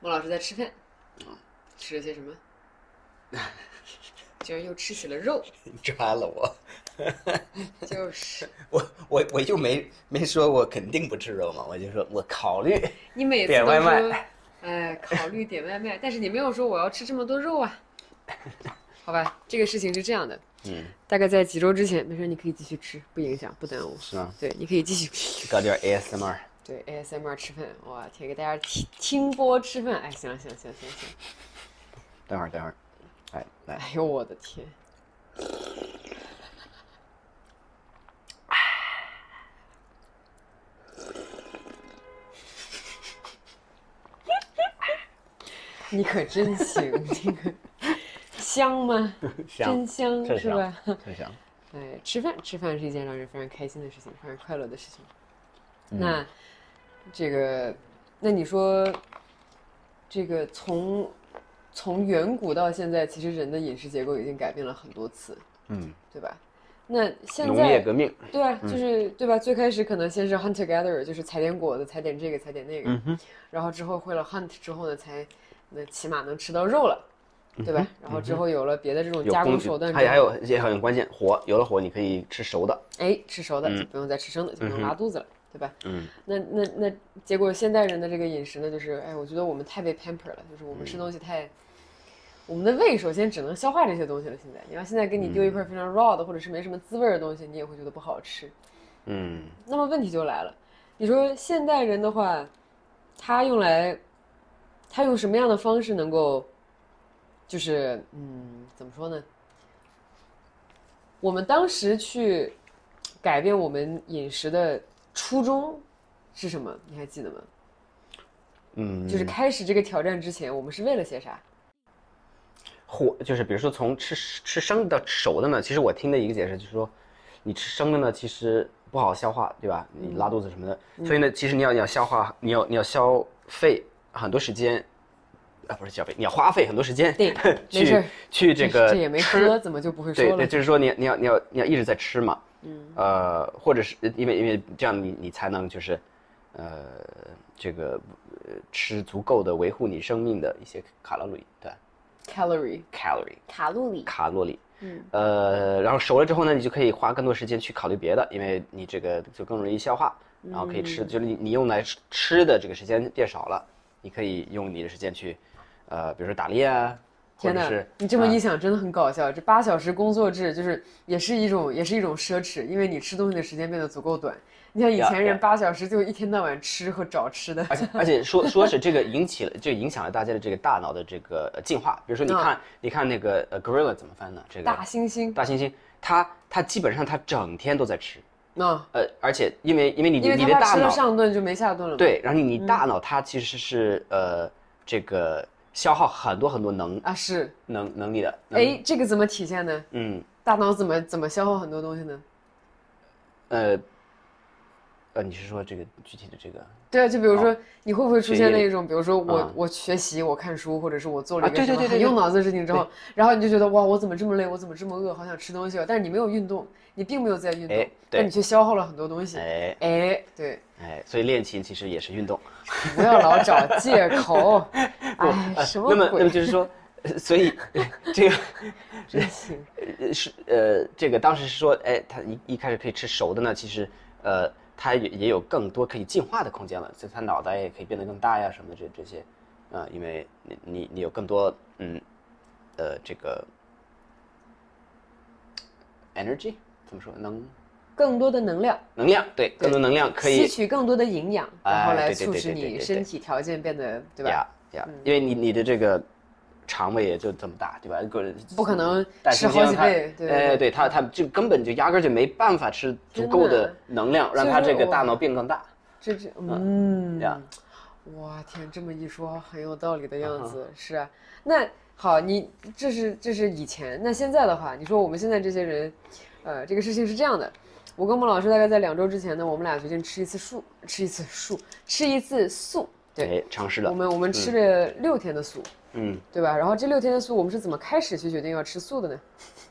孟老师在吃饭，吃了些什么？居然又吃起了肉，你抓了我，就是我我我又没没说我肯定不吃肉嘛，我就说我考虑 你每次点都说外卖，哎，考虑点外卖，但是你没有说我要吃这么多肉啊。好吧，这个事情是这样的，嗯，大概在几周之前，没事，你可以继续吃，不影响，不耽误。是吗？对，你可以继续。搞点 ASMR，对 ASMR 吃饭，哇天，给大家听听播吃饭，哎，行了行了行了行了行了，等会儿等会儿，哎来，哎呦我的天，你可真行，这个香吗？香真香是吧？真香，哎，吃饭吃饭是一件让人非常开心的事情，非常快乐的事情。嗯那这个，那你说，这个从从远古到现在，其实人的饮食结构已经改变了很多次，嗯，对吧？那现在农业革命，对啊，就是对吧？最开始可能先是 hunt together，就是采点果子，采点这个，采点那个，嗯，然后之后会了 hunt 之后呢，才那起码能吃到肉了，对吧？然后之后有了别的这种加工手段还还有也很关键，火有了火，你可以吃熟的，哎，吃熟的就嗯不用再吃生的，就不用拉肚子了，对吧？嗯，那那那结果现代人的这个饮食呢，就是哎，我觉得我们太被 pamper 了，就是我们吃东西太，我们的胃首先只能消化这些东西了。现在你要现在给你丢一块非常 raw 的或者是没什么滋味的东西，你也会觉得不好吃。嗯，那么问题就来了，你说现代人的话，他用来，他用什么样的方式能够，就是嗯，怎么说呢？我们当时去改变我们饮食的初衷是什么？你还记得吗？嗯，就是开始这个挑战之前，我们是为了些啥？火就是比如说从吃吃生的到熟的呢，其实我听的一个解释就是说，你吃生的呢，其实不好消化，对吧？你拉肚子什么的，嗯所以呢，其实你要你要消化，你要你要消费很多时间，啊，不是消费，你要花费很多时间对 没事去去这个这也没吃喝，怎么就不会说了对对，？就是说你你要你要你要一直在吃嘛，嗯，呃，或者是因为因为这样你你才能就是，呃，这个呃吃足够的维护你生命的一些卡路里，对 calorie，calorie 卡路里，卡路里，嗯，呃，然后熟了之后呢，你就可以花更多时间去考虑别的，因为你这个就更容易消化，然后可以嗯吃，就是你你用来吃吃的这个时间变少了，你可以用你的时间去，呃，比如说打猎啊，或天呐，你这么啊一想，真的很搞笑。这八小时工作制就是也是一种也是一种奢侈，因为你吃东西的时间变得足够短。你像以前人呀八小时就一天到晚吃和找吃的，而且而且说说是这个引起了，就影响了大家的这个大脑的这个呃进化。比如说，你看，你看那个呃，gorilla 怎么翻呢？这个大猩猩大猩猩，它它基本上它整天都在吃，那，呃，而且因为因为你你的大脑吃了脑上顿就没下顿了嘛。，对，然后你你大脑它其实是呃这个消耗很多很多能啊是，能能力的。能，哎，这个怎么体现呢？嗯大脑怎么怎么消耗很多东西呢？呃呃，你是说这个具体的这个？对啊，就比如说，你会不会出现那一种，比如说我、啊我学习，我看书，或者是我做了一啊个什么对对很用脑子的事情之后，然后你就觉得哇，我怎么这么累，我怎么这么饿，好想吃东西哦。但是你没有运动，你并没有在运动，但你却消耗了很多东西。哎哎，对，哎，所以练琴其实也是运动。不要老找借口。哎，呃什么那么那么鬼？就是说，呃所以 这个真行。呃是呃，这个当时是说，哎，他一一开始可以吃熟的呢，其实呃，它也也有更多可以进化的空间了，所以它脑袋也可以变得更大呀，什么的这这些，啊、因为你你你有更多嗯，呃，这个 energy 怎么说能更多的能量，能量对，更多能量可以吸取更多的营养，然后来促使你身体条件变得，对吧？呀呀，因为你你的这个肠胃也就这么大，对吧？个不可能吃好几倍，对对哎，对对它它就根本就压根儿就没办法吃足够的的能量，让所以说我它这个大脑变更大。这这嗯呀，哇天，这么一说很有道理的样嗯子，是啊。那好，你这是这是以前，那现在的话，你说我们现在这些人，呃，这个事情是这样的。我跟孟老师大概在两周之前呢，我们俩决定吃一次素，吃一次素，吃一次素。对，哎，尝试了，我们我们吃了六天的素，嗯，对吧？然后这六天的素，我们是怎么开始去决定要吃素的呢？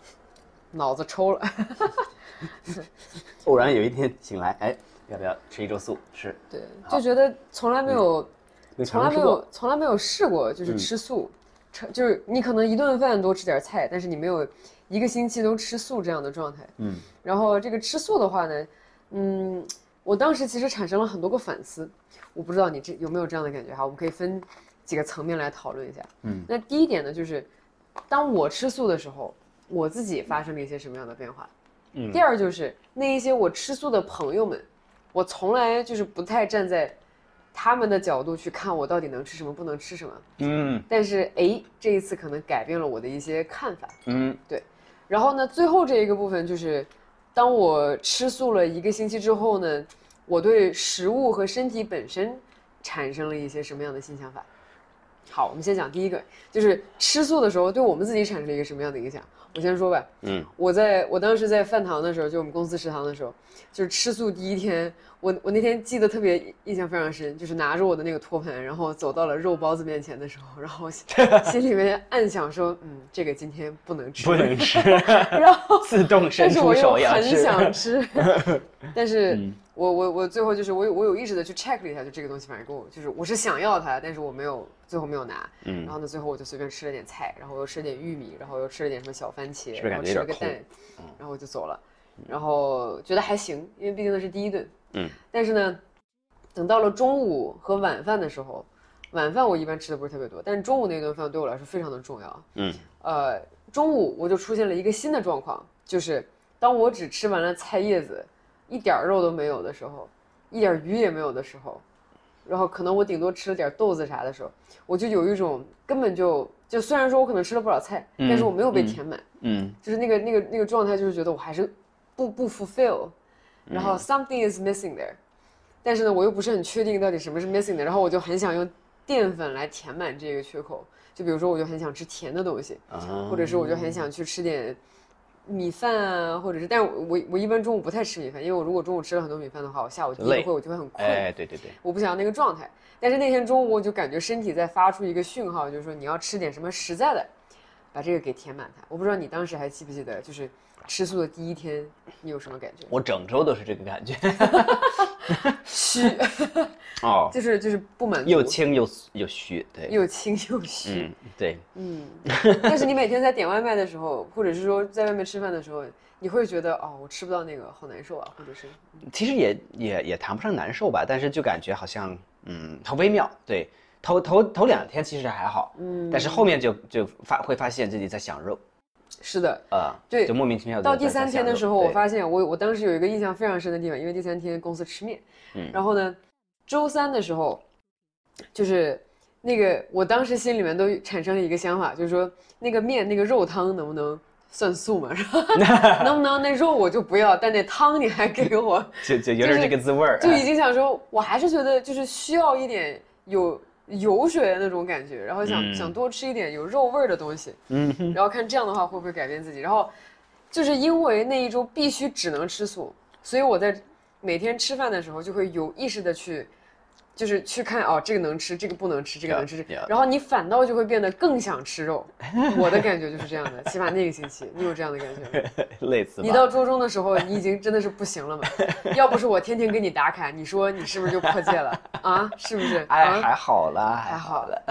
脑子抽了，偶然有一天醒来，哎，要不要吃一周素？是，对，就觉得从来没有没从来没有从来没有试过，就是吃素，吃就是你可能一顿饭多吃点菜，但是你没有一个星期都吃素这样的状态。嗯，然后这个吃素的话呢，嗯，我当时其实产生了很多个反思，我不知道你这有没有这样的感觉哈，我们可以分几个层面来讨论一下。嗯，那第一点呢，就是当我吃素的时候，我自己发生了一些什么样的变化？嗯第二就是那一些我吃素的朋友们，我从来就是不太站在他们的角度去看我到底能吃什么，不能吃什么。嗯但是哎，这一次可能改变了我的一些看法。嗯对然后呢，最后这一个部分就是，当我吃素了一个星期之后呢，我对食物和身体本身产生了一些什么样的新想法？好，我们先讲第一个，就是吃素的时候对我们自己产生了一个什么样的影响？我先说吧，嗯，我在我当时在饭堂的时候，就我们公司食堂的时候，就是吃素第一天，我我那天记得特别印象非常深，就是拿着我的那个托盘，然后走到了肉包子面前的时候，然后心 里面暗想说，嗯，这个今天不能吃，不能吃，然后自动伸但是我又出手要很。想 吃，但是嗯我我我最后就是我有我有意识的去 check 了一下，就这个东西反正给我就是我是想要它，但是我没有最后没有拿，嗯。然后呢最后我就随便吃了点菜，然后又吃了点玉米，然后又吃了点什么小番茄，然后吃了个蛋，然后我就走了，然后觉得还行，因为毕竟那是第一顿，嗯，但是呢，等到了中午和晚饭的时候，晚饭我一般吃的不是特别多，但是中午那顿饭对我来说非常的重要，嗯。呃，中午我就出现了一个新的状况，就是当我只吃完了菜叶子，一点儿肉都没有的时候，一点儿鱼也没有的时候，然后可能我顶多吃了点豆子啥的时候，我就有一种根本就就虽然说我可能吃了不少菜，但是我没有被填满，嗯就是那个那个那个状态，就是觉得我还是不不 fulfill，然后 something is missing there，但是呢，我又不是很确定到底什么是 missing 的，然后我就很想用淀粉来填满这个缺口，就比如说我就很想吃甜的东西，啊，或者是我就很想去吃点米饭啊，或者是，但是我我我一般中午不太吃米饭，因为我如果中午吃了很多米饭的话，我下午第一会我就会很困，哎，对对对，我不想要那个状态。但是那天中午我就感觉身体在发出一个讯号，就是说你要吃点什么实在的，把这个给填满它。我不知道你当时还记不记得，就是吃素的第一天你有什么感觉？我整周都是这个感觉。虚，哦，就是就是不满足，又轻又又虚，对，又轻又虚。嗯，对，嗯，但是你每天在点外卖的时候，或者是说在外面吃饭的时候，你会觉得哦，我吃不到那个，好难受啊，或者是其实也也也谈不上难受吧，但是就感觉好像嗯很微妙。对，头头头两天其实还好，嗯，但是后面就就发会发现自己在想肉，是的。啊，对就莫名其妙。到第三天的时候，我发现我我当时有一个印象非常深的地方，因为第三天公司吃面，嗯然后呢，周三的时候，就是那个我当时心里面都产生了一个想法，就是说那个面那个肉汤能不能算素嘛？能不能那肉我就不要，但那汤你还给我，就就有点这个滋味儿，就已经想说，我还是觉得就是需要一点有油水的那种感觉，然后想、嗯想多吃一点有肉味儿的东西，嗯，然后看这样的话会不会改变自己。然后就是因为那一周必须只能吃素，所以我在每天吃饭的时候就会有意识的去。就是去看哦，这个能吃，这个不能吃，这个能吃.然后你反倒就会变得更想吃肉。我的感觉就是这样的，起码那个星期，你有这样的感觉吗？类似。你到周中的时候，你已经真的是不行了嘛？要不是我天天给你打卡，你说你是不是就破戒了啊？是不是？哎，啊还好啦，还好了。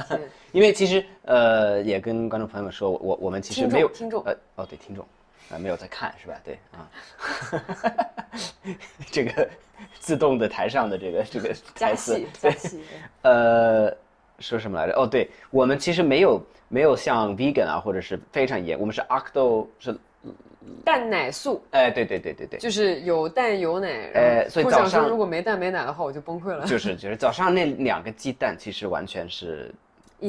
因为其实呃，也跟观众朋友们说，我我们其实没有听众呃哦对听众啊、没有在看是吧？对啊，这个自动的台上的这个这个加台词戏加戏，呃说什么来着？哦，对我们其实没有没有像 vegan 啊或者是非常严，我们是 octo 是蛋奶素哎对对对对对，就是有蛋有奶。哎所以早上如果没蛋没奶的话，我就崩溃了。就是就是早上那两个鸡蛋其实完全是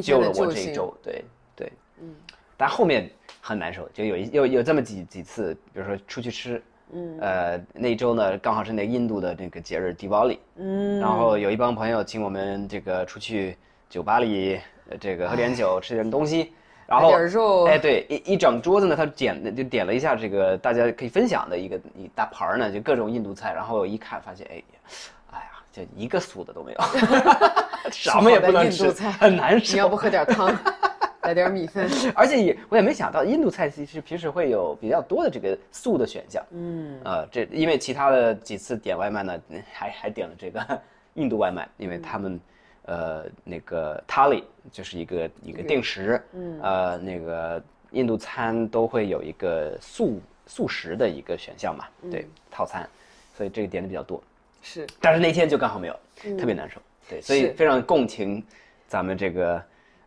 救了我。这一周，对对，嗯，但后面很难受，就有一有有这么几几次，比如说出去吃，嗯。呃，那一周呢刚好是那印度的那个节日 Diwali，嗯，然后有一帮朋友请我们这个出去酒吧里，呃这个喝点酒，吃点东西，然后点肉哎对，一一整桌子呢，他点就点了一下这个大家可以分享的一个一大盘儿呢，就各种印度菜，然后一看发现，哎呀，哎呀，就一个素的都没有，什么也不能吃很难吃。你要不喝点汤，来点米饭。而且也我也没想到，印度菜其实平时会有比较多的这个素的选项。嗯，呃，这因为其他的几次点外卖呢，还还点了这个 印度外卖，因为他们呃那个 thali 就是一个一个定时，嗯，呃那个印度餐都会有一个素素食的一个选项嘛，对套餐，所以这个点的比较多。是，但是那天就刚好没有，特别难受。对，所以非常共情咱们这个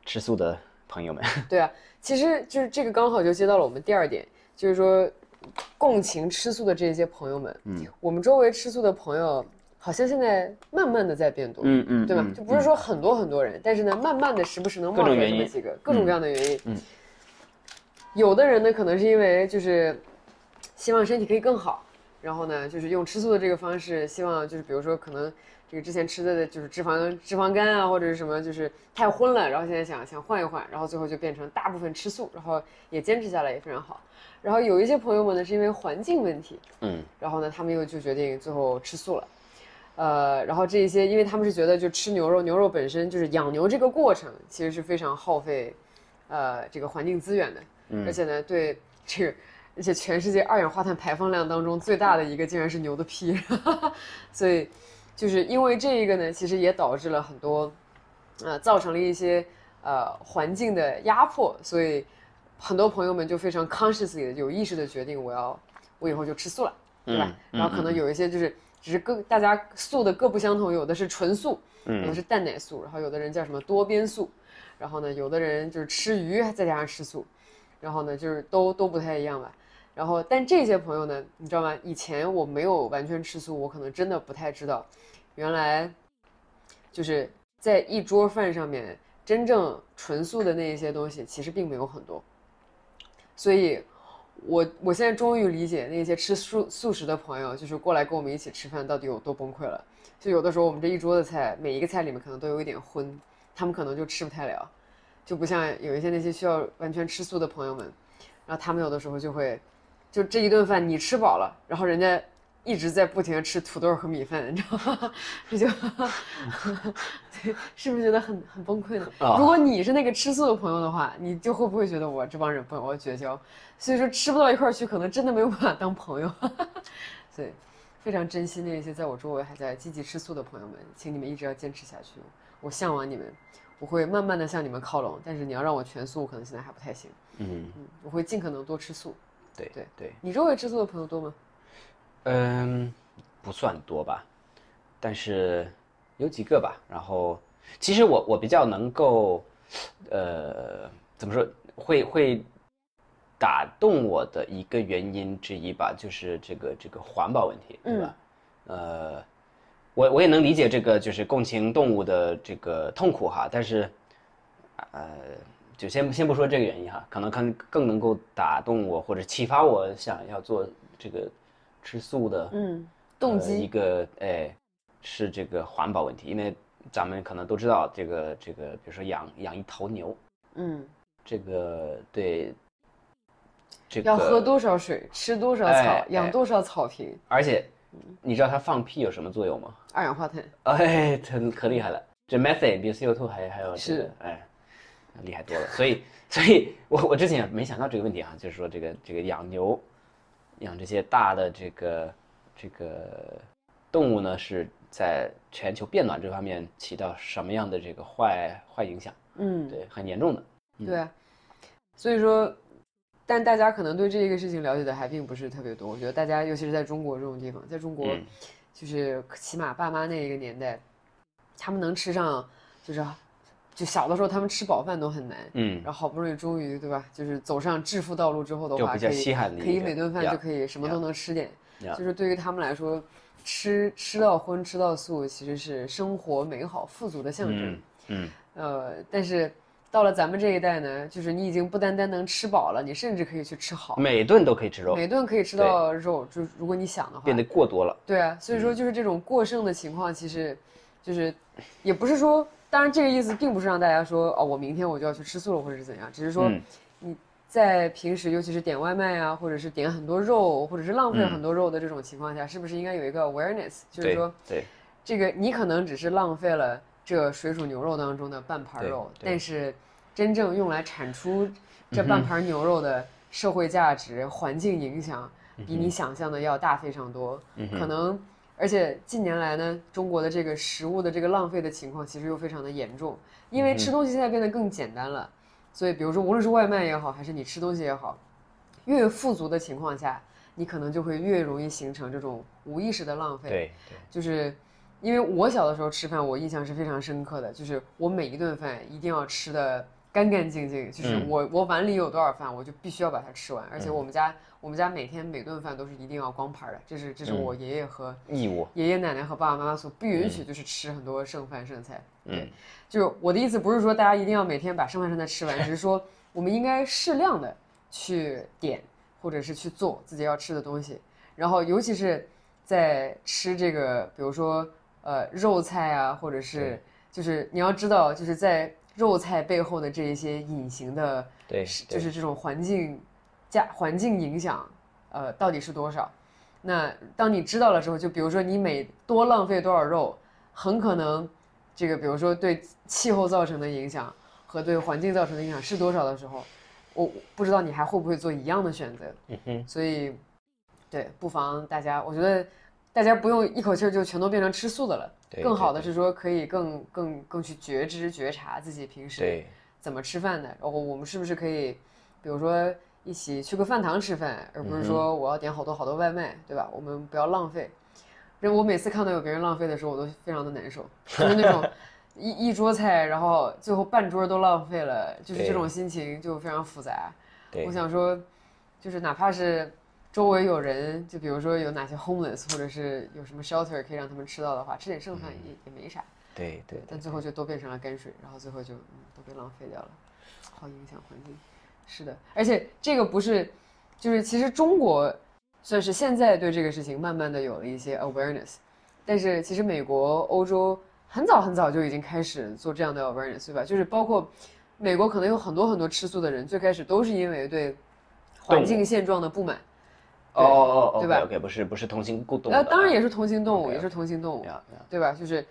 吃素的朋友们。对啊，其实就是这个刚好就接到了我们第二点，就是说共情吃素的这些朋友们，嗯，我们周围吃素的朋友好像现在慢慢的在变多，嗯嗯对吧？嗯就不是说很多很多人，但是呢，慢慢的时不时能冒出来各种原因这么几个各种各样的原因，嗯有的人呢可能是因为就是希望身体可以更好，然后呢就是用吃素的这个方式，希望就是比如说可能。这个之前吃的就是脂肪脂肪肝啊，或者是什么，就是太荤了，然后现在想想换一换，然后最后就变成大部分吃素，然后也坚持下来也非常好。然后有一些朋友们呢是因为环境问题，嗯然后呢他们又就决定最后吃素了。呃，然后这一些，因为他们是觉得就吃牛肉，牛肉本身就是养牛这个过程其实是非常耗费，呃，这个环境资源的，而且呢对这个。而且全世界二氧化碳排放量当中最大的一个竟然是牛的屁，所以就是因为这一个呢，其实也导致了很多，呃，造成了一些呃环境的压迫，所以很多朋友们就非常 consciously 的有意识的决定，我要我以后就吃素了，对吧？嗯然后可能有一些就是只是各大家素的各不相同，有的是纯素，有的是蛋奶素，然后有的人叫什么多边素，然后呢，有的人就是吃鱼再加上吃素，然后呢，就是都都不太一样吧。然后，但这些朋友呢，你知道吗？以前我没有完全吃素，我可能真的不太知道，原来就是在一桌饭上面真正纯素的那一些东西，其实并没有很多。所以我我现在终于理解那些吃素素食的朋友，就是过来跟我们一起吃饭到底有多崩溃了。就有的时候我们这一桌的菜，每一个菜里面可能都有一点荤，他们可能就吃不太了，就不像有一些那些需要完全吃素的朋友们，然后他们有的时候就会。就这一顿饭你吃饱了，然后人家一直在不停的吃土豆和米饭，你知道吗？这就，对，是不是觉得很很崩溃呢？啊如果你是那个吃素的朋友的话，你就会不会觉得我这帮人不我要绝交？所以说吃不到一块儿去，可能真的没有办法当朋友。所以非常珍惜那些在我周围还在积极吃素的朋友们，请你们一直要坚持下去。我向往你们，我会慢慢的向你们靠拢，但是你要让我全素，可能现在还不太行。嗯，嗯，我会尽可能多吃素。对对对，你周围吃素的朋友多吗？嗯，不算多吧，但是有几个吧。然后，其实我我比较能够，呃，怎么说，会会打动我的一个原因之一吧，就是这个这个环保问题，对吧？呃，我我也能理解这个就是共情动物的这个痛苦哈，但是，呃，就先先不说这个原因哈，可能更更能够打动我或者启发我想要做这个吃素的，嗯，动呃、一，个哎是这个环保问题，因为咱们可能都知道这个这个，比如说养养一头牛，嗯，这个对这个要喝多少水，吃多少哎草，养哎多少草坪，而且你知道它放屁有什么作用吗？二氧化碳。哎，它可厉害了，这 methane 比 CO2 还还要、这个、是哎，厉害多了。所以，所以我我之前也没想到这个问题哈，就是说这个这个养牛，养这些大的这个这个动物呢，是在全球变暖这方面起到什么样的这个坏坏影响？嗯，对，很严重的。对啊。所以说，但大家可能对这个事情了解的还并不是特别多。我觉得大家，尤其是在中国这种地方，在中国，嗯就是起码爸妈那一个年代，他们能吃上，就是就小的时候他们吃饱饭都很难。嗯，然后好不容易终于对吧，就是走上致富道路之后的话，就可以可以每顿饭就可以什么都能吃点。就是对于他们来说，吃吃到荤吃到素其实是生活美好富足的象征。嗯嗯，呃，但是到了咱们这一代呢，就是你已经不单单能吃饱了，你甚至可以去吃好，每顿都可以吃肉，每顿可以吃到肉，就如果你想的话。变得过多了。对啊，所以说就是这种过剩的情况，其实就是也不是说，当然这个意思并不是让大家说哦，我明天我就要去吃素了，或者是怎样，只是说嗯。你在平时尤其是点外卖啊，或者是点很多肉，或者是浪费很多肉的这种情况下，是不是应该有一个 awareness，就是说对，这个你可能只是浪费了这水煮牛肉当中的半盘对肉，但是真正用来产出这半盘牛肉的社会价值、环境影响，比你想象的要大非常多。可能而且近年来呢，中国的这个食物的这个浪费的情况其实又非常的严重，因为吃东西现在变得更简单了，所以比如说无论是外卖也好，还是你吃东西也好，越富足的情况下，你可能就会越容易形成这种无意识的浪费。对对，就是因为我小的时候吃饭，我印象是非常深刻的，就是我每一顿饭一定要吃的干干净净，就是嗯。我我碗里有多少饭，我就必须要把它吃完，而且我们家我们家每天每顿饭都是一定要光盘的，这是这是我爷爷和义务。爷爷奶奶和爸爸妈妈所不允许，就是吃很多剩饭剩菜。对嗯，就是我的意思不是说大家一定要每天把剩饭剩菜吃完，只是说我们应该适量的去点或者是去做自己要吃的东西，然后尤其是在吃这个，比如说呃肉菜啊，或者是就是你要知道，就是在肉菜背后的这一些隐形的，对对就是这种环境加环境影响，呃，到底是多少？那当你知道了之后，就比如说你每多浪费多少肉，很可能这个比如说对气候造成的影响和对环境造成的影响是多少的时候，我我不知道你还会不会做一样的选择。嗯哼，所以，对，不妨大家，我觉得大家不用一口气儿就全都变成吃素的了，对更好的是说可以更更更去觉知觉察自己平时怎么吃饭的，然后我们是不是可以，比如说一起去个饭堂吃饭，而嗯不是说我要点好多好多外卖，对吧？我们不要浪费。这我每次看到有别人浪费的时候，我都非常的难受，就是那种一一桌菜，然后最后半桌都浪费了，就是这种心情就非常复杂。我想说，就是哪怕是周围有人，就比如说有哪些 homeless，或者是有什么 shelter 可以让他们吃到的话，吃点剩饭也、也没啥。对对但最后就都变成了泔水，然后最后就嗯都被浪费掉了，好影响环境。是的，而且这个不是，就是其实中国算是现在对这个事情慢慢的有了一些 awareness，但是其实美国、欧洲很早很早就已经开始做这样的 awareness，对吧？就是包括美国可能有很多很多吃素的人，最开始都是因为对环境现状的不满。哦哦哦，对吧 OK，不是不是同性动物那，当然也是同情动物也是同情动物，对吧？就是，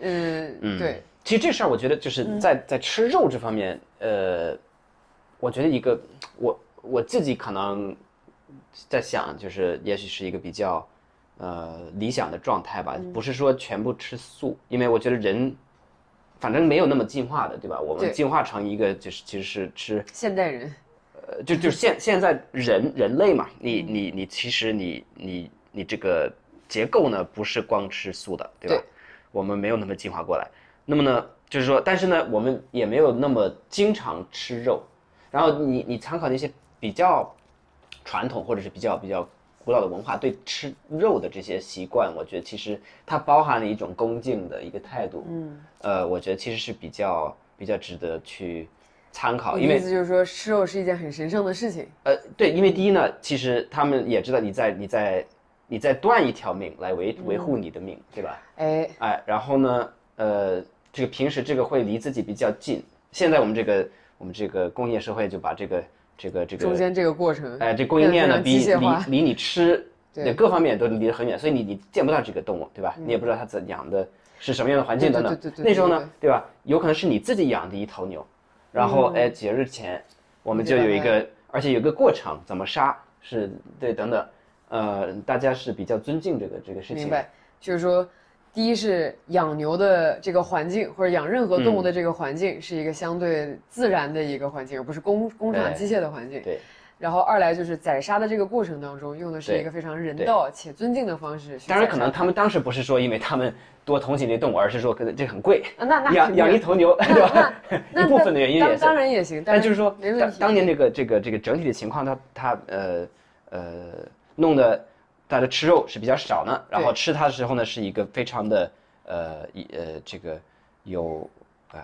嗯，嗯对，其实这事儿，我觉得就是在在吃肉这方面，呃，我觉得一个我我自己可能在想，就是也许是一个比较呃理想的状态吧，不是说全部吃素，因为我觉得人反正没有那么进化的，对吧？我们进化成一个就是其实是吃现代人，呃，就就现现在人人类嘛，你你你其实你你你这个结构呢，不是光吃素的，对吧？对我们没有那么进化过来。那么呢，就是说，但是呢，我们也没有那么经常吃肉。然后你你参考那些比较传统或者是比较比较古老的文化，对吃肉的这些习惯，我觉得其实它包含了一种恭敬的一个态度。嗯，呃，我觉得其实是比较比较值得去参考，因为意思就是说吃肉是一件很神圣的事情。呃，对，因为第一呢，其实他们也知道你在你在你在断一条命来维维护你的命，对吧？哎，哎，然后呢，呃，这个平时这个会离自己比较近。现在我们这个我们这个工业社会就把这个这个这个中间这个过程，哎这供应链呢比离离你吃 对各方面都离得很远，所以你你见不到这个动物，对吧？你也不知道它怎养的是什么样的环境等等那时候呢对吧？有可能是你自己养的一头牛，然后哎节日前我们就有一个，而且有个过程，怎么杀是对等等，呃，大家是比较尊敬这个这个事情。明白？就是说，第一是养牛的这个环境，或者养任何动物的这个环境，是一个相对自然的一个环境，而不是工工厂机械的环境。对。然后二来就是宰杀的这个过程当中，用的是一个非常人道且尊敬的方式。当然，可能他们当时不是说因为他们多同情这动物，而是说可能这很贵，啊那那养养一头牛，对吧？那 一部分的原因也是。当当然也行，但就是说。当当年这个这个这个整体的情况，它它呃呃弄得大家吃肉是比较少呢，然后吃它的时候呢，是一个非常的呃一呃这个有呃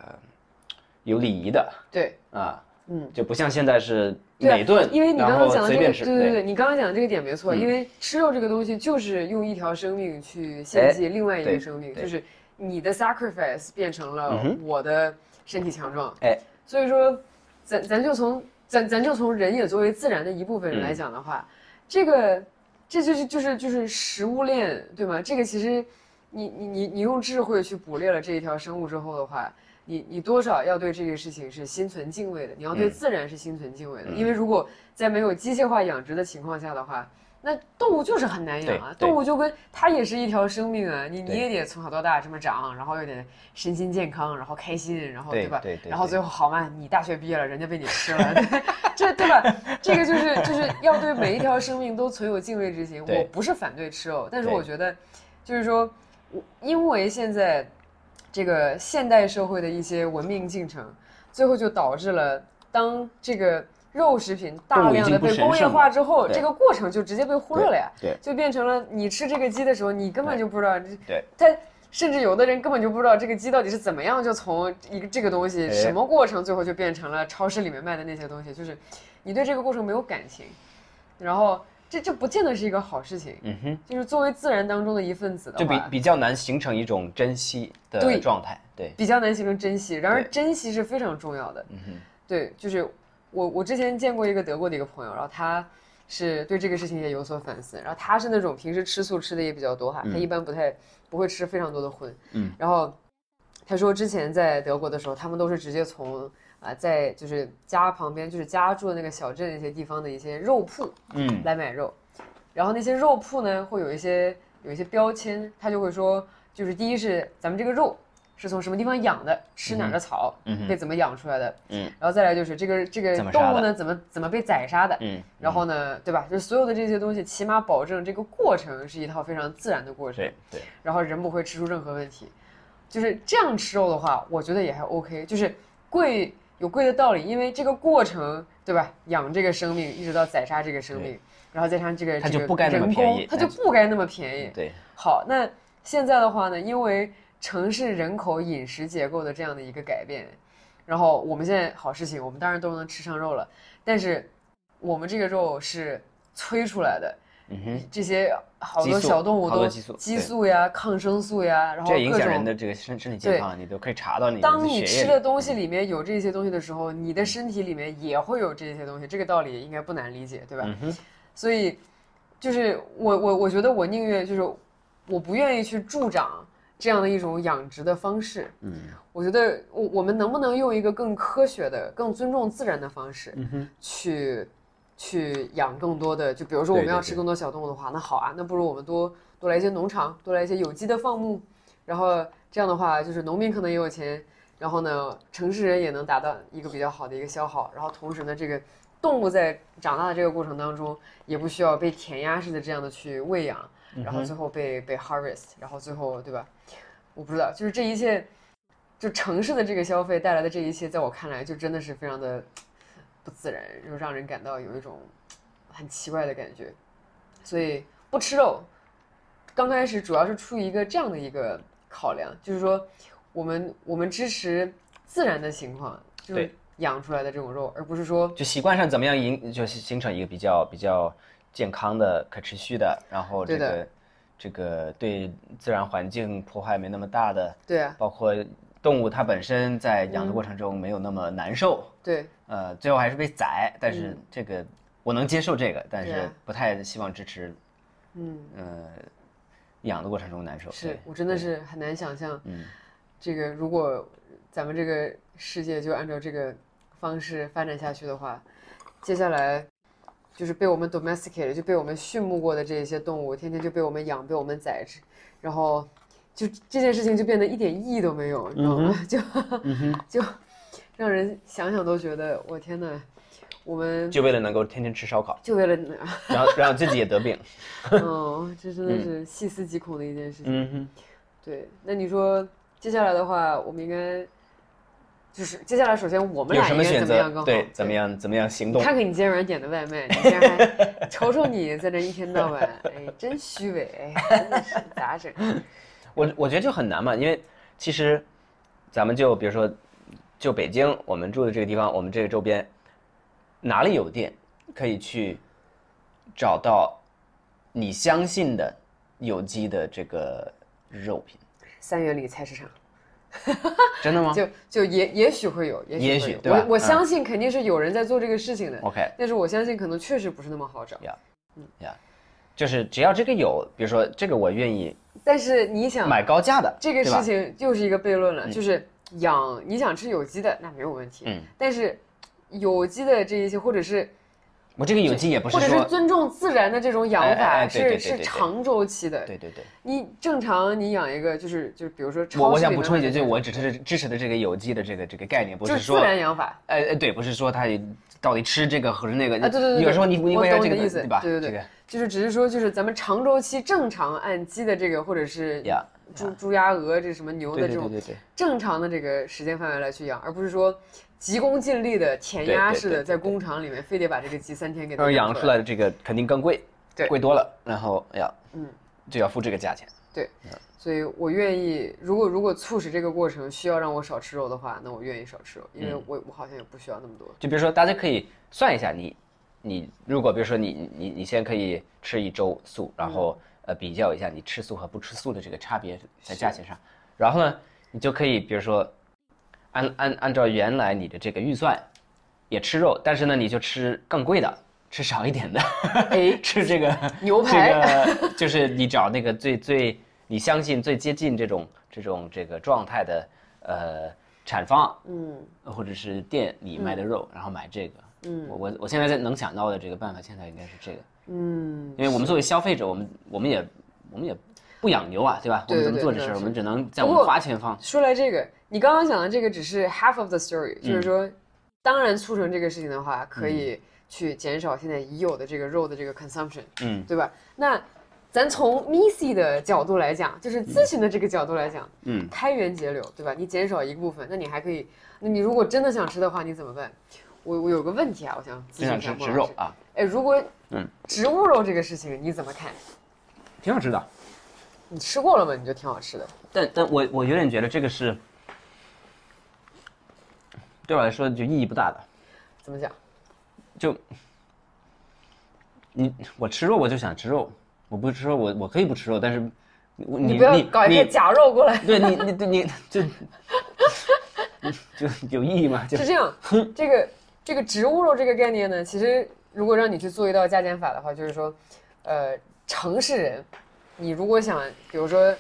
有礼仪的对。啊，嗯，就不像现在是每顿，因为你刚刚讲的这个，对对对，你刚刚讲的这个点没错，嗯。因为吃肉这个东西就是用一条生命去献祭另外一个生命，对就是你的 sacrifice 变成了我的身体强壮，哎，所以说咱咱就从咱咱就从人也作为自然的一部分嗯。来讲的话，这个这就是就是就是食物链对吗？这个其实你你你你用智慧去捕猎了这一条生物之后的话。你你多少要对这个事情是心存敬畏的，你要对嗯自然是心存敬畏的，嗯因为如果在没有机械化养殖的情况下的话，那那动物就是很难养啊，对对动物就跟它也是一条生命啊，你你也得从小到大这么长，然后又得身心健康，然后开心，然后吧？对对对然后最后好嘛，你大学毕业了，人家被你吃了，对，这对吧？这个就是就是要对每一条生命都存有敬畏之心。我不是反对吃肉，但是我觉得，就是说，我因为现在这个现代社会的一些文明进程，最后就导致了当这个肉食品大量的被工业化之后，这个过程就直接被忽略了呀。就变成了你吃这个鸡的时候，你根本就不知道它。甚至有的人根本就不知道这个鸡到底是怎么样，就从一个这个东西哎什么过程，最后就变成了超市里面卖的那些东西，就是你对这个过程没有感情，然后这这不见得是一个好事情。嗯哼，就是作为自然当中的一份子的就比，比较难形成一种珍惜的状态。对，比较难形成珍惜。然而珍惜是非常重要的。嗯哼，对，就是我我之前见过一个德国的一个朋友，然后他是对这个事情也有所反思，然后他是那种平时吃素吃的也比较多哈，他一般不太不会吃非常多的荤，嗯，然后他说之前在德国的时候，他们都是直接从啊、在就是家旁边就是家住的那个小镇一些地方的一些肉铺，嗯。来买肉，然后那些肉铺呢会有一些有一些标签，他就会说，就是第一是咱们这个肉是从什么地方养的，吃哪儿的草，嗯被怎么养出来的，嗯，然后再来就是这个这个动物呢怎么怎么被宰杀的，嗯，然后呢，对吧？就是所有的这些东西，起码保证这个过程是一套非常自然的过程，对对，然后人不会吃出任何问题。就是这样吃肉的话，我觉得也还 OK。就是贵有贵的道理，因为这个过程，对吧？养这个生命，一直到宰杀这个生命，然后再加上这个它这个就不该那么人便宜工它就不该那么便宜。对，好，那现在的话呢，因为城市人口饮食结构的这样的一个改变，然后我们现在好事情，我们当然都能吃上肉了，但是我们这个肉是催出来的，嗯哼，这些好多小动物都激素激素呀、抗生素呀，然后这影各种。响人的这个身身体健康，你都可以查到你当你吃的东西里面有这些东西的时候，你的身体里面也会有这些东西，这个道理应该不难理解，对吧？所以，就是我我我觉得我宁愿就是我不愿意去助长这样的一种养殖的方式。嗯我觉得我我们能不能用一个更科学的、更尊重自然的方式，嗯哼，去去养更多的？就比如说我们要吃更多小动物的话，那好啊，那不如我们多多来一些农场，多来一些有机的放牧，然后这样的话，就是农民可能也有钱，然后呢，城市人也能达到一个比较好的一个消耗，然后同时呢，这个动物在长大的这个过程当中，也不需要被填鸭式的这样的去喂养，然后最后被被 harvest，然后最后对吧？我不知道，就是这一切，就城市的这个消费带来的这一切，在我看来就真的是非常的不自然，就让人感到有一种很奇怪的感觉。所以不吃肉，刚开始主要是出于一个这样的一个考量，就是说我们我们支持自然的情况，就是对养出来的这种肉，而不是说就习惯上怎么样形，就是形成一个比较比较健康的、可持续的，然后这个这个对自然环境破坏没那么大的，对啊，包括动物它本身在养的过程中没有那么难受，对。呃，最后还是被宰，但是这个我能接受这个，但是不太希望支持，嗯，呃，养的过程中难受。是我真的是很难想象，嗯，这个如果咱们这个世界就按照这个方式发展下去的话，接下来就是被我们 domesticated 就被我们畜牧过的这些动物，天天就被我们养，被我们宰制，然后就这件事情就变得一点意义都没有，你知道吗？就 就让人想想都觉得，我天呐，我们就为了能够天天吃烧烤，就为了，然后然后自己也得病。嗯，这真的是细思极恐的一件事情。对，那你说接下来的话，我们应该就是接下来，首先我们俩应该怎么样更好？？对，怎么？样怎么样行动？看看你今天晚上点的外卖，你竟然还 瞅瞅你在这一天到晚，哎，真虚伪，哎，真的是咋整？我我觉得就很难嘛，因为其实咱们就比如说，就北京我们住的这个地方，我们这个周边哪里有店可以去找到你相信的有机的这个肉品？三元里菜市场，真的吗？就就也也许会有，也许也许对吧？嗯我我相信肯定是有人在做这个事情的，？OK，但是我相信可能确实不是那么好找。呀，嗯。呀就是只要这个有，比如说这个我愿意。但是你想买高价的，这个事情又是一个悖论了，就是养你想吃有机的那没有问题，嗯，但是有机的这一些或者是我这个有机也不是或者是，尊重自然的这种养哎哎法哎对对对是是长周期的。对对对。你正常你养一个就是就是比如说我我想补充一句，就我只是支持的这个有机的这个这个概念，不就是是说自然养法。呃呃，对，不是说它到底吃这个和那个啊，对对对，有时候你你我为了这懂你的意思，个对吧？对对对，就是只是说，就是咱们长周期正常按鸡的这个，或者是呀，猪猪鸭鹅这什么牛的这种正常的这个时间范围来去养，而不是说急功近利的填鸭式的在工厂里面非得把这个鸡三天给它养出出来。的这个肯定更贵，对贵多了，然后要，嗯，就要付这个价钱。对，所以我愿意，如果如果促使这个过程需要让我少吃肉的话，那我愿意少吃肉，因为我我好像也不需要那么多。就比如说，大家可以算一下你，你如果比如说你你你先可以吃一周素，然后呃比较一下你吃素和不吃素的这个差别在价钱上，然后呢，你就可以比如说按按按照原来你的这个预算，也吃肉，但是呢你就吃更贵的，吃少一点的，哎，吃这个牛排这个就是你找那个最最你相信最接近这种这种这个状态的呃产方，嗯或者是店里卖的肉，然后买这个。嗯我我我现在在能想到的这个办法，现在应该是这个，嗯，因为我们作为消费者，我们我们也我们也不养牛啊，对吧？我们怎么做这事我们只能在我们花钱方。说来这个，你刚刚讲的这个只是 half of the story，、就是嗯说，当然促成这个事情的话，可以去减少现在已有的这个肉的这个 consumption，嗯对吧？那咱从 Missy 的角度来讲，就是咨询的这个角度来讲，嗯，开源节流，对吧？你减少一个部分，那你还可以，那你如果真的想吃的话，你怎么办？我我有个问题啊，我想咨询一下莫老师。吃肉啊，哎，如果嗯植物肉这个事情你怎么看？挺好吃的。你吃过了吗？你就挺好吃的。但但我我有点觉得这个是对我来说就意义不大的。怎么讲？就你我吃肉我就想吃肉，我不吃肉我我可以不吃肉，但是你你不要搞一个假肉过来。对你你对你就就有意义吗？就是这样，这个这个植物肉这个概念呢，其实如果让你去做一道加减法的话，就是说，呃，城市人，你如果想，比如说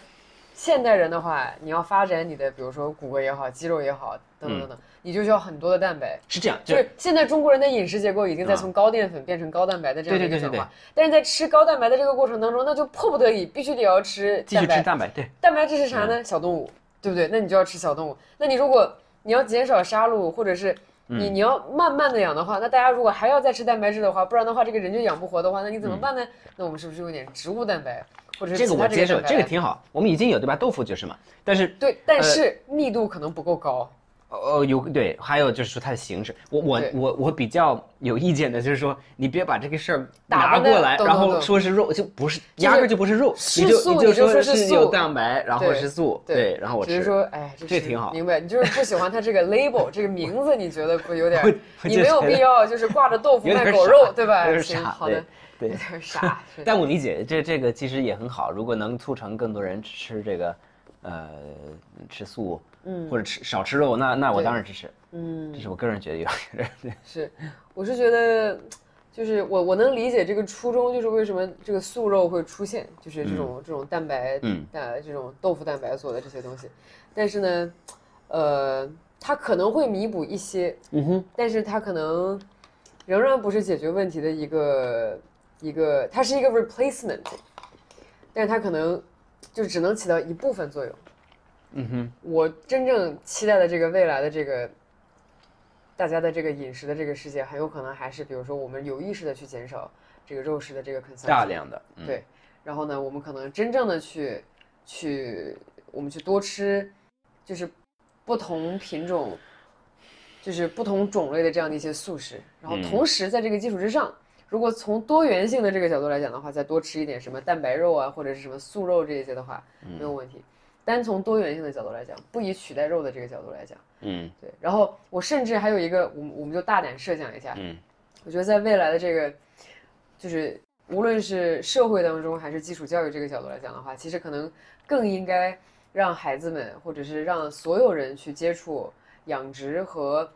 现代人的话，你要发展你的，比如说骨骼也好，肌肉也好，等等等等，你就需要很多的蛋白。是这样，就就是现在中国人的饮食结构已经在啊从高淀粉变成高蛋白的这样的一个对对对对转化，但是在吃高蛋白的这个过程当中，那就迫不得已必须得要吃继续蛋白吃蛋白，对，蛋白质是啥呢？小动物，对不对？那你就要吃小动物。那你如果你要减少杀戮，或者是嗯你你要慢慢的养的话，那大家如果还要再吃蛋白质的话，不然的话这个人就养不活的话，那你怎么办呢？那我们是不是用点植物蛋白，或者是嗯这个我接受，这个挺好。我们已经有对吧？豆腐就是嘛，但是对，但是密度可能不够高。呃有对，还有就是说它的形式，我我我我比较有意见的就是说，你别把这个事儿拿过来，然后说是肉，就不是，压根儿就不是肉，是你就你就素你就说是有蛋白，然后对是素，对对，然后我吃。只是说，哎，这挺好明白？你就是不喜欢它这个 label 这个名字，你觉得不有点你没有必要就是挂着豆腐卖狗肉，对吧？有点，傻好的，对有点傻。但我理解这这个其实也很好，如果能促成更多人吃这个，呃，吃素，嗯或者吃少吃肉，那那我当然支持。嗯这。是我个人觉得有点 对是，我是觉得，就是我我能理解这个初衷，就是为什么这个素肉会出现，就是这种、这种蛋白，嗯呃，这种豆腐蛋白做的这些东西，但是呢，呃，它可能会弥补一些，嗯哼，但是它可能仍然不是解决问题的一个一个，它是一个 replacement，但是它可能就只能起到一部分作用。嗯哼，我真正期待的这个未来的这个大家的这个饮食的这个世界，很有可能还是比如说我们有意识的去减少这个肉食的这个 consumption，大量的，嗯、对，然后呢，我们可能真正的去去我们去多吃，就是不同品种，就是不同种类的这样的一些素食，然后嗯。同时在这个基础之上。如果从多元性的这个角度来讲的话，再多吃一点什么蛋白肉啊，或者是什么素肉这一些的话，没有问题。单从多元性的角度来讲，不以取代肉的这个角度来讲，嗯对。然后我甚至还有一个，我们我们就大胆设想一下，嗯我觉得在未来的这个，就是无论是社会当中还是基础教育这个角度来讲的话，其实可能更应该让孩子们，或者是让所有人去接触养殖和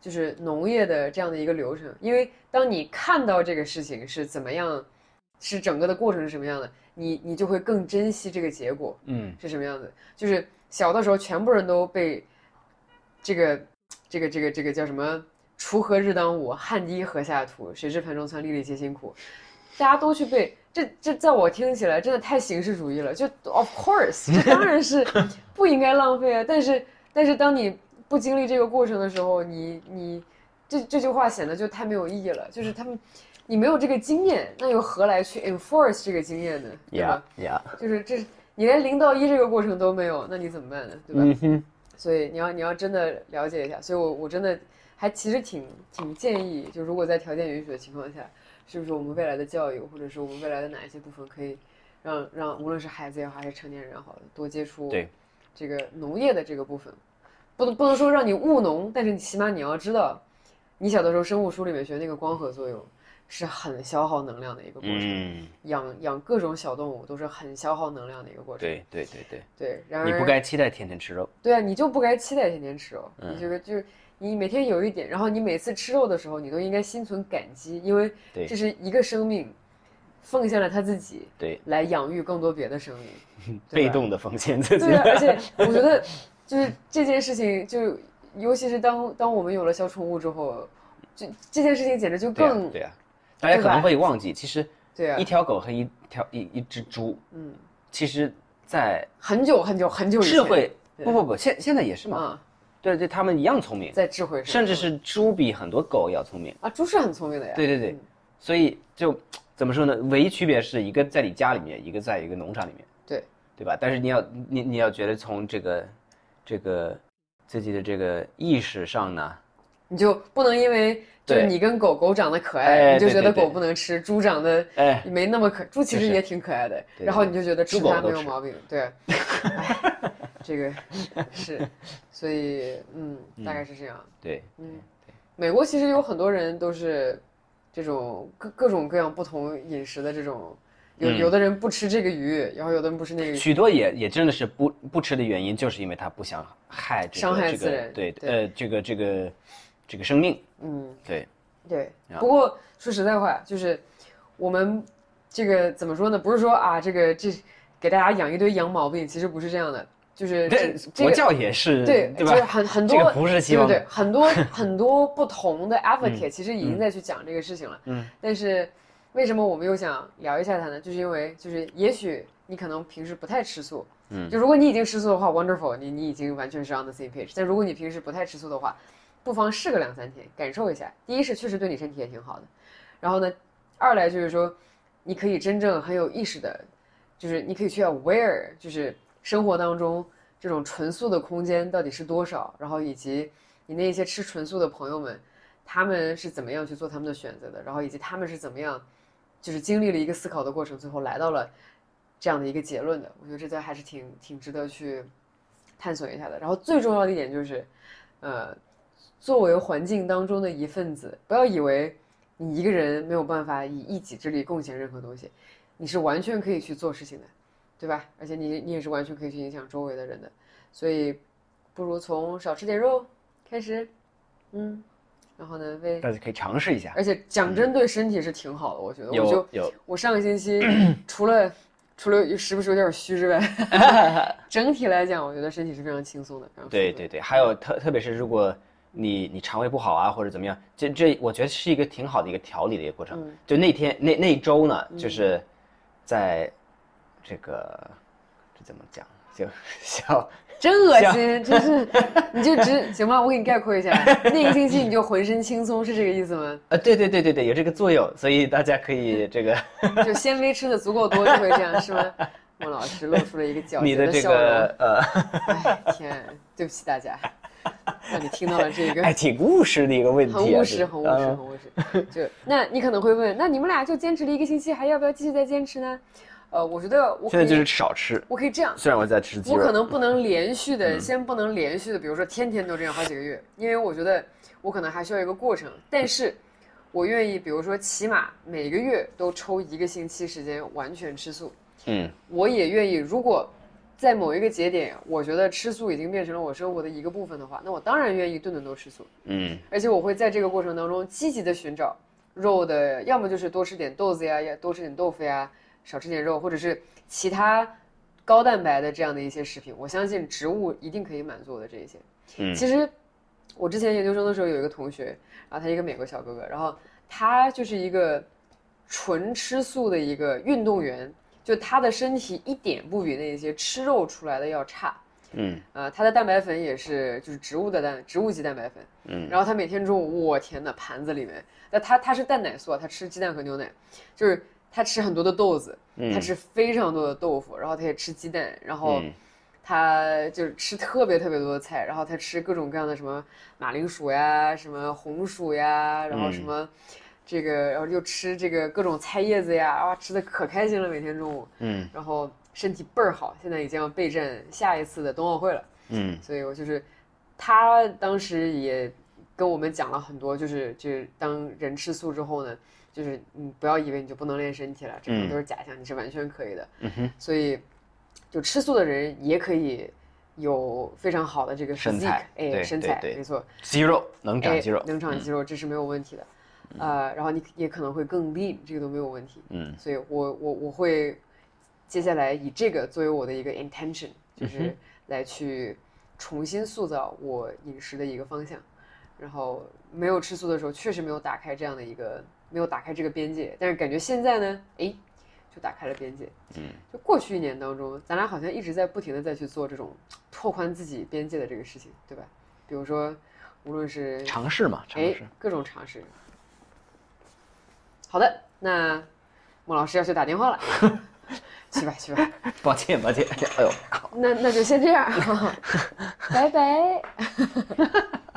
就是农业的这样的一个流程，因为当你看到这个事情是怎么样，是整个的过程是什么样的，你你就会更珍惜这个结果。嗯是什么样子？就是小的时候，全部人都被这个、这个、这个、这个叫什么锄禾日当午，汗滴禾下土，谁知盘中餐，粒粒皆辛苦。大家都去背，这这在我听起来真的太形式主义了。就 of course，这当然是 不应该浪费啊。但是但是当你不经历这个过程的时候，你你这这句话显得就太没有意义了。就是他们你没有这个经验，那又何来去 enforce 这个经验呢？对吧？Yeah，就是这你连零到一这个过程都没有，那你怎么办呢？对吧？所以你要你要真的了解一下，所以我我真的还其实挺挺建议，就如果在条件允许的情况下，是不是我们未来的教育，或者是我们未来的哪一些部分，可以让让无论是孩子也好，还是成年人也好，多接触这个农业的这个部分，不能不能说让你务农，但是你起码你要知道，你小的时候生物书里面学那个光合作用是很消耗能量的一个过程，嗯，养养各种小动物都是很消耗能量的一个过程。对对对对，对，然而你不该期待天天吃肉。对啊，你就不该期待天天吃肉。嗯你这个就是你每天有一点，然后你每次吃肉的时候，你都应该心存感激，因为这是一个生命奉献了他自己对，来养育更多别的生命。被动的奉献自己。对啊，而 且我觉得就是这件事情，就尤其是当当我们有了小宠物之后，这这件事情简直就更对啊，大家可能会忘记，其实对啊一，条狗和一条一一只猪，嗯，其实，在很久很久很久以前智慧不不不，现现在也是嘛，啊，对对，它们一样聪明，在智慧上，甚至是猪比很多狗要聪明。啊，猪是很聪明的呀。对对对嗯，所以就怎么说呢？唯一区别是一个在你家里面，一个在一个农场里面，对对吧？但是你要你你要觉得从这个这个自己的这个意识上呢，你就不能因为就是对。你跟狗狗长得可爱，哎你就觉得狗不能吃；猪长得哎，没那么可，猪其实也挺可爱的，然后你就觉得吃它没有毛病。对，哎 这个是，所以嗯，大概是这样。对，嗯，美国其实有很多人都是这种各各种各样不同饮食的这种，有嗯。有的人不吃这个鱼，然后有的人不吃那个鱼。许多也也真的是不不吃的原因，就是因为他不想害这个伤害这个自然对对。呃这个这个这个生命，嗯，对，对，不过说实在话，就是我们这个怎么说呢？不是说啊，这个这给大家养一堆羊毛病，其实不是这样的，就是这这这个国教也是对对吧？就是很很多这个不是希望对对对，很多 很多不同的 advocate 其实已经在去讲这个事情了。嗯，但是为什么我们又想聊一下它呢？就是因为就是也许你可能平时不太吃素，嗯就如果你已经吃素的话，wonderful，你你已经完全是 on the same page。但如果你平时不太吃素的话，不妨试个两三天，感受一下。第一是确实对你身体也挺好的，然后呢，二来就是说，你可以真正很有意识的，就是你可以去 aware，就是生活当中这种纯素的空间到底是多少，然后以及你那些吃纯素的朋友们，他们是怎么样去做他们的选择的，然后以及他们是怎么样，就是经历了一个思考的过程，最后来到了这样的一个结论的。我觉得这都还是挺挺值得去探索一下的。然后最重要的一点就是，呃，作为环境当中的一份子，不要以为你一个人没有办法以一己之力贡献任何东西，你是完全可以去做事情的，对吧？而且你你也是完全可以去影响周围的人的，所以不如从少吃点肉开始，嗯，然后呢，为大家可以尝试一下。而且讲真对身体是挺好的，我觉得。我就我上个星期 除了除了时不时有点虚之外，整体来讲，我觉得身体是非常轻松的，非常舒服的对对对，还有特特别是如果你你肠胃不好啊或者怎么样，这这我觉得是一个挺好的一个调理的一个过程。嗯就那天那那一周呢，就是在这个这怎么讲，就笑 真恶心，就是，你就只行吧，我给你概括一下，那一星期你就浑身轻松，是这个意思吗？呃对对对对对有这个作用，所以大家可以这个就纤维吃的足够多就会这样，是吗？孟老师露出了一个皎你的笑容。个呃哎天，对不起大家，让你听到了这个哎挺务实的一个问题、啊，很务实，很务实，嗯很务实。就那你可能会问，那你们俩就坚持了一个星期，还要不要继续再坚持呢？呃，我觉得我，现在就是少吃，我可以这样，虽然我在吃鸡，我可能不能连续嗯的，先不能连续的，比如说天天都这样好几个月，因为我觉得我可能还需要一个过程。但是，我愿意，比如说起码每个月都抽一个星期时间完全吃素。嗯我也愿意，如果在某一个节点，我觉得吃素已经变成了我生活的一个部分的话，那我当然愿意顿顿都吃素。嗯而且我会在这个过程当中积极的寻找肉的，要么就是多吃点豆子呀，呀多吃点豆腐呀，少吃点肉，或者是其他高蛋白的这样的一些食品。我相信植物一定可以满足我的这一些。嗯其实我之前研究生的时候有一个同学，然后他一个美国小哥哥，然后他就是一个纯吃素的一个运动员，就他的身体一点不比那些吃肉出来的要差。嗯呃，他的蛋白粉也是就是植物的蛋植物级蛋白粉，嗯然后他每天中午，我天呐，盘子里面，那他他是蛋奶素啊，他吃鸡蛋和牛奶，就是他吃很多的豆子，他吃非常多的豆腐，然后他也吃鸡蛋，然后嗯他就是吃特别特别多的菜，然后他吃各种各样的什么马铃薯呀，什么红薯呀，然后什么这个，然后又吃这个各种菜叶子呀，啊，吃的可开心了，每天中午，嗯然后身体倍儿好，现在已经要备战下一次的冬奥会了。嗯所以我就是，他当时也跟我们讲了很多，就是就是当人吃素之后呢，就是你不要以为你就不能练身体了，这种都是假象，你是完全可以的。嗯哼，所以，就吃素的人也可以有非常好的这个身材哎，身材没错，肌肉能长哎肌肉，能长肌肉，这是没有问题的。呃，然后你也可能会更 lean，这个都没有问题。嗯所以我我我会接下来以这个作为我的一个 intention，就是来去重新塑造我饮食的一个方向。然后没有吃素的时候，确实没有打开这样的一个，没有打开这个边界。但是感觉现在呢，哎，就打开了边界。嗯，就过去一年当中，咱俩好像一直在不停的在去做这种拓宽自己边界的这个事情，对吧？比如说，无论是尝试嘛，尝哎试。各种尝试。好的，那莫老师要去打电话了，去吧去吧，抱歉抱歉，哎呦靠！那那就先这样，拜拜。